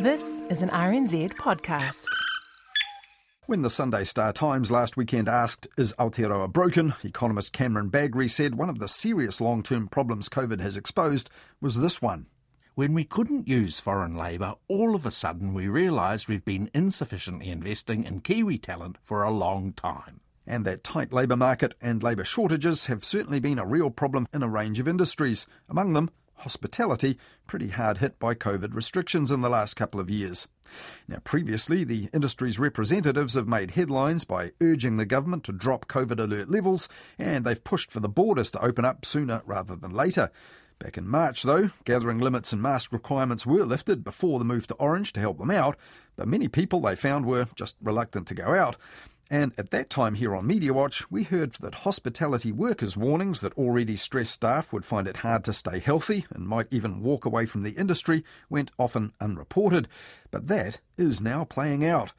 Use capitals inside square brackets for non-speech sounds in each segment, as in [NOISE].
This is an RNZ podcast. When the Sunday Star Times last weekend asked, Is Aotearoa broken? economist Cameron Bagrie said one of the serious long term problems COVID has exposed was this one. When we couldn't use foreign labour, all of a sudden we realised we've been insufficiently investing in Kiwi talent for a long time. And that tight labour market and labour shortages have certainly been a real problem in a range of industries, among them hospitality, pretty hard hit by COVID restrictions in the last couple of years. Now, previously, the industry's representatives have made headlines by urging the government to drop COVID alert levels, and they've pushed for the borders to open up sooner rather than later. Back in March, though, gathering limits and mask requirements were lifted before the move to orange to help them out, but many people they found were just reluctant to go out. And at that time here on Media Watch, we heard that hospitality workers' warnings that already stressed staff would find it hard to stay healthy and might even walk away from the industry went often unreported. But that is now playing out.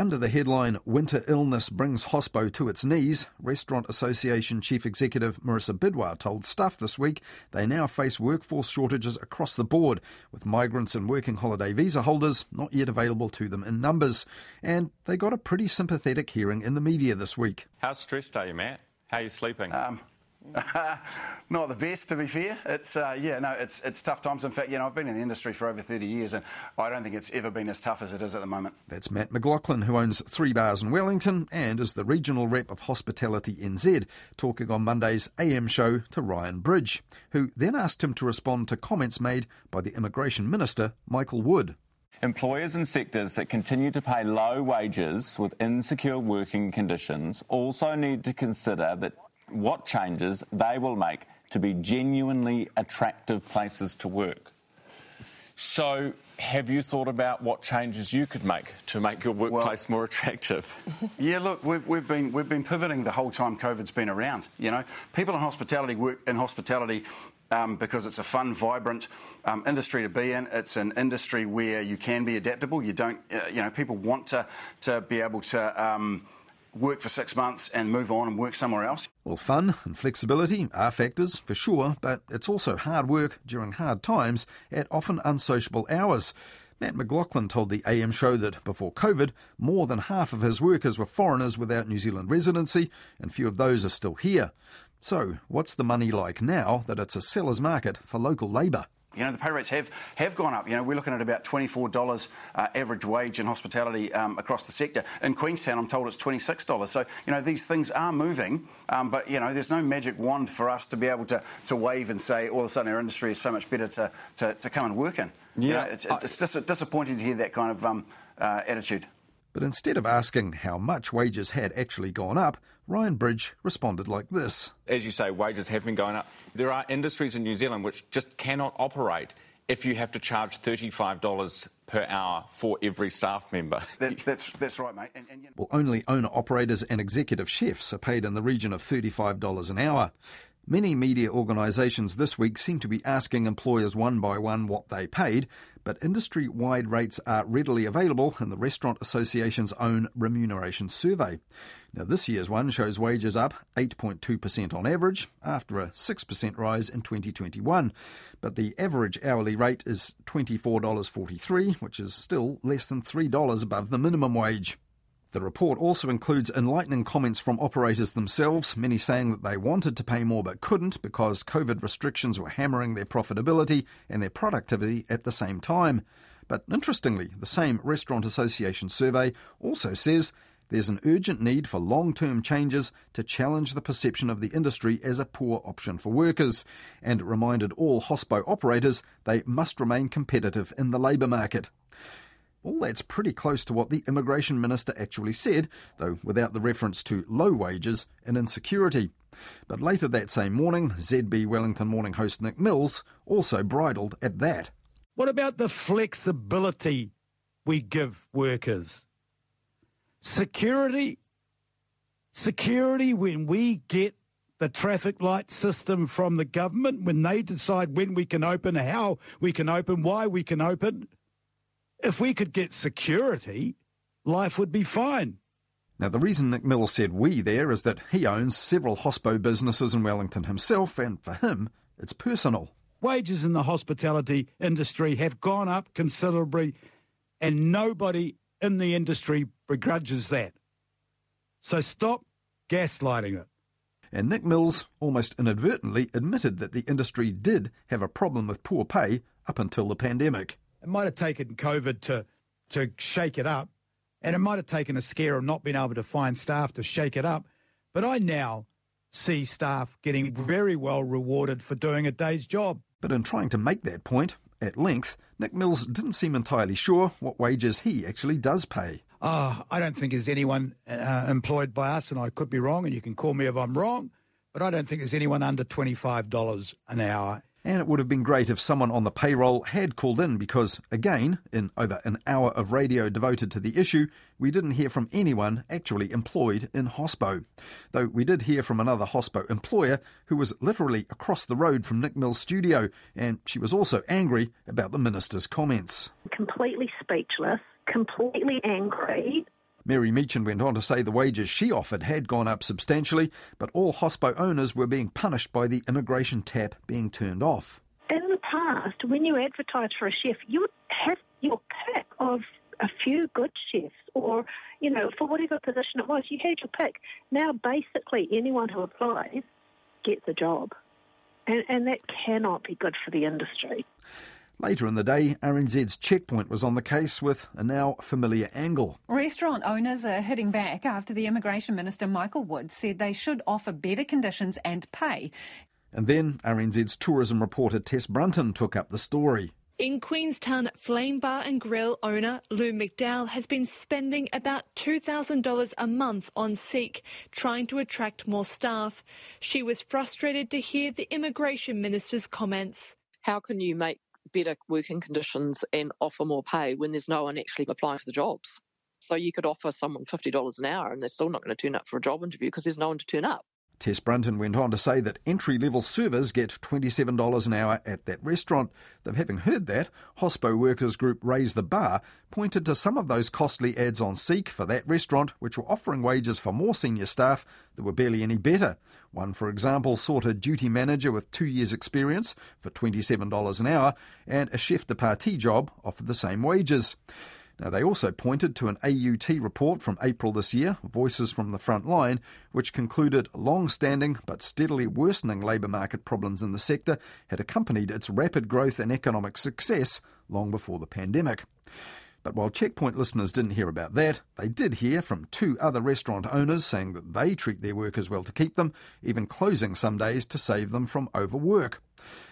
Under the headline Winter Illness Brings Hospo to Its Knees, Restaurant Association Chief Executive Marisa Bidois told Stuff this week they now face workforce shortages across the board, with migrants and working holiday visa holders not yet available to them in numbers. And they got a pretty sympathetic hearing in the media this week. How stressed are you, Matt? How are you sleeping? Um, [LAUGHS] not the best, to be fair. It's uh, yeah, no, it's it's tough times. In fact, you know, I've been in the industry for over 30 years, and I don't think it's ever been as tough as it is at the moment. That's Matt McLaughlin, who owns three bars in Wellington and is the regional rep of Hospitality NZ, talking on Monday's AM show to Ryan Bridge, who then asked him to respond to comments made by the Immigration Minister Michael Wood. Employers in sectors that continue to pay low wages with insecure working conditions also need to consider that what changes they will make to be genuinely attractive places to work. So, have you thought about what changes you could make to make your workplace well, more attractive? [LAUGHS] Yeah, look, we've, we've, been we've been pivoting the whole time COVID's been around. You know, people in hospitality work in hospitality um, because it's a fun, vibrant um, industry to be in. It's an industry where you can be adaptable. You don't, uh, you know, people want to to be able to. Um, work for six months and move on and work somewhere else. Well, fun and flexibility are factors for sure, but it's also hard work during hard times at often unsociable hours. Matt McLaughlin told the AM show that before COVID, more than half of his workers were foreigners without New Zealand residency, and few of those are still here. So, what's the money like now that it's a seller's market for local labour? You know, the pay rates have, have gone up. You know, we're looking at about $24 uh, average wage in hospitality um, across the sector. In Queenstown, I'm told it's $26. So, you know, these things are moving, um, but, you know, there's no magic wand for us to be able to, to wave and say all of a sudden our industry is so much better to, to, to come and work in. Yeah. You know, it's, it's dis- disappointing to hear that kind of um, uh, attitude. But instead of asking how much wages had actually gone up, Ryan Bridge responded like this. As you say, wages have been going up. There are industries in New Zealand which just cannot operate if you have to charge $35 per hour for every staff member. That, that's, that's right, mate. And, and, you know... Well, only owner operators and executive chefs are paid in the region of $35 an hour. Many media organisations this week seem to be asking employers one by one what they paid, but industry wide rates are readily available in the Restaurant Association's own remuneration survey. Now, this year's one shows wages up 8.2% on average after a 6% rise in 2021, but the average hourly rate is $24.43, which is still less than $3 above the minimum wage. The report also includes enlightening comments from operators themselves, many saying that they wanted to pay more but couldn't because COVID restrictions were hammering their profitability and their productivity at the same time. But interestingly, the same Restaurant Association survey also says there's an urgent need for long term changes to challenge the perception of the industry as a poor option for workers, and reminded all hospo operators they must remain competitive in the labour market. All that's pretty close to what the Immigration Minister actually said, though without the reference to low wages and insecurity. But later that same morning, ZB Wellington morning host Nick Mills also bridled at that. What about the flexibility we give workers? Security? Security when we get the traffic light system from the government, when they decide when we can open, how we can open, why we can open if we could get security, life would be fine. Now, the reason Nick Mills said we there is that he owns several hospo businesses in Wellington himself, and for him, it's personal. Wages in the hospitality industry have gone up considerably and nobody in the industry begrudges that. So stop gaslighting it. And Nick Mills almost inadvertently admitted that the industry did have a problem with poor pay up until the pandemic. It might have taken COVID to, to shake it up, and it might have taken a scare of not being able to find staff to shake it up. But I now see staff getting very well rewarded for doing a day's job. But in trying to make that point at length, Nick Mills didn't seem entirely sure what wages he actually does pay. Oh, I don't think there's anyone uh, employed by us, and I could be wrong, and you can call me if I'm wrong, but I don't think there's anyone under $25 an hour and it would have been great if someone on the payroll had called in because, again, in over an hour of radio devoted to the issue, we didn't hear from anyone actually employed in Hospo. Though we did hear from another Hospo employer who was literally across the road from Nick Mill's studio, and she was also angry about the minister's comments. Completely speechless, completely angry, Mary Meechan went on to say the wages she offered had gone up substantially, but all hospo owners were being punished by the immigration tap being turned off. In the past, when you advertised for a chef, you would have your pick of a few good chefs, or, you know, for whatever position it was, you had your pick. Now, basically, anyone who applies gets a job. And, and that cannot be good for the industry. Later in the day, RNZ's Checkpoint was on the case with a now familiar angle. Restaurant owners are hitting back after the Immigration Minister Michael Wood said they should offer better conditions and pay. And then RNZ's tourism reporter Tess Brunton took up the story. In Queenstown, Flame Bar and Grill owner Lou McDowell has been spending about $2,000 a month on Seek, trying to attract more staff. She was frustrated to hear the Immigration Minister's comments. How can you make better working conditions and offer more pay when there's no one actually applying for the jobs. So you could offer someone $50 an hour and they're still not going to turn up for a job interview because there's no one to turn up. Tess Brunton went on to say that entry level servers get $27 an hour at that restaurant. Though, having heard that, Hospo Workers Group Raise the Bar pointed to some of those costly ads on Seek for that restaurant, which were offering wages for more senior staff that were barely any better. One, for example, sought a duty manager with two years' experience for $27 an hour, and a chef de partie job offered the same wages. Now, they also pointed to an AUT report from April this year, Voices from the Front Line, which concluded long standing but steadily worsening labour market problems in the sector had accompanied its rapid growth and economic success long before the pandemic. But while Checkpoint listeners didn't hear about that, they did hear from two other restaurant owners saying that they treat their workers well to keep them, even closing some days to save them from overwork.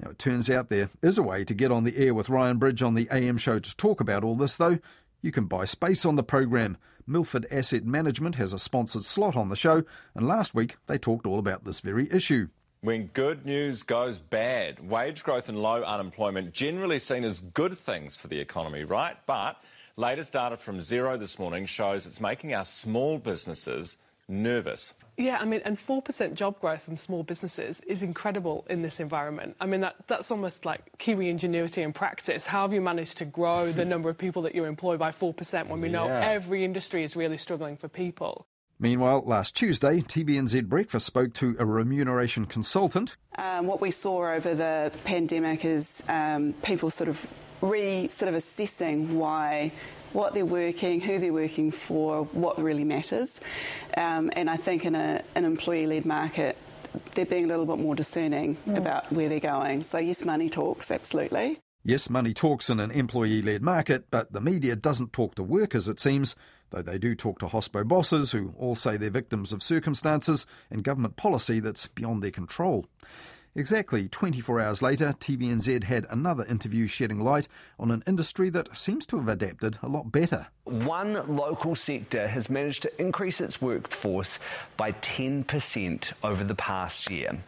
Now, it turns out there is a way to get on the air with Ryan Bridge on the AM show to talk about all this, though. You can buy space on the program. Milford Asset Management has a sponsored slot on the show, and last week they talked all about this very issue. When good news goes bad, wage growth and low unemployment generally seen as good things for the economy, right? But latest data from Xero this morning shows it's making our small businesses nervous. Yeah, I mean, and 4% job growth from small businesses is incredible in this environment. I mean, that, that's almost like Kiwi ingenuity in practice. How have you managed to grow the [LAUGHS] number of people that you employ by 4% when we know every industry is really struggling for people? Meanwhile, last Tuesday, TVNZ Breakfast spoke to a remuneration consultant. Um, what we saw over the pandemic is um, people sort of re sort of assessing why what they're working, who they're working for, what really matters. Um, and I think in a, an employee led market, they're being a little bit more discerning mm. about where they're going. So, yes, money talks, absolutely. Yes, money talks in an employee led market, but the media doesn't talk to workers, it seems, though they do talk to hospo bosses who all say they're victims of circumstances and government policy that's beyond their control. Exactly 24 hours later, TVNZ had another interview shedding light on an industry that seems to have adapted a lot better. One local sector has managed to increase its workforce by 10% over the past year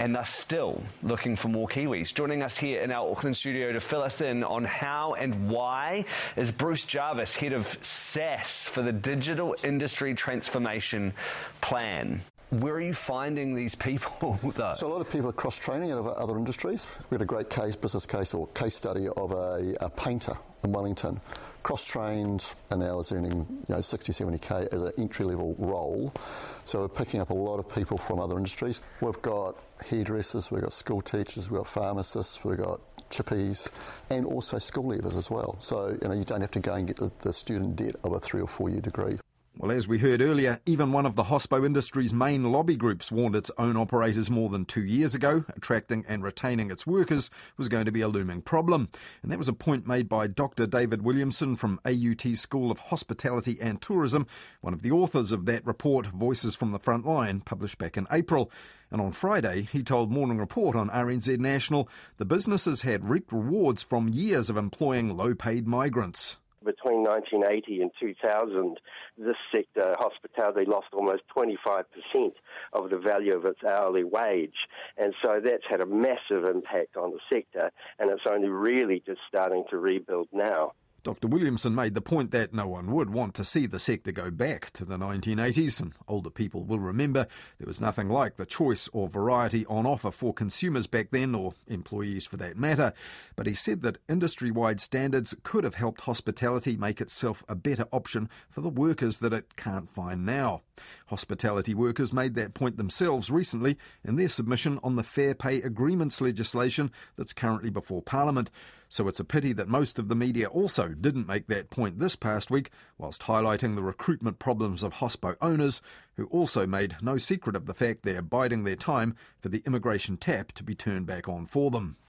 and they're still looking for more Kiwis. Joining us here in our Auckland studio to fill us in on how and why is Bruce Jarvis, head of SaaS for the Digital Industry Transformation Plan. Where are you finding these people, [LAUGHS] though? So a lot of people are cross-training out of other industries. We had a great case, business case or case study of a, a painter in Wellington, cross-trained and now is earning you know 60, 70k as an entry-level role. So we're picking up a lot of people from other industries. We've got hairdressers, we've got school teachers, we've got pharmacists, we've got chippies, and also school leavers as well. So you know you don't have to go and get the, the student debt of a three or four year degree. Well, as we heard earlier, even one of the hospo industry's main lobby groups warned its own operators more than two years ago attracting and retaining its workers was going to be a looming problem. And that was a point made by Dr. David Williamson from AUT School of Hospitality and Tourism, one of the authors of that report, Voices from the Front Line, published back in April. And on Friday, he told Morning Report on RNZ National the businesses had reaped rewards from years of employing low paid migrants between 1980 and 2000, this sector, hospitality, lost almost 25% of the value of its hourly wage. And so that's had a massive impact on the sector, and it's only really just starting to rebuild now. Dr. Williamson made the point that no one would want to see the sector go back to the 1980s, and older people will remember there was nothing like the choice or variety on offer for consumers back then, or employees for that matter. But he said that industry wide standards could have helped hospitality make itself a better option for the workers that it can't find now. Hospitality workers made that point themselves recently in their submission on the Fair Pay Agreements legislation that's currently before Parliament. So it's a pity that most of the media also didn't make that point this past week, whilst highlighting the recruitment problems of hospo owners, who also made no secret of the fact they're biding their time for the immigration tap to be turned back on for them.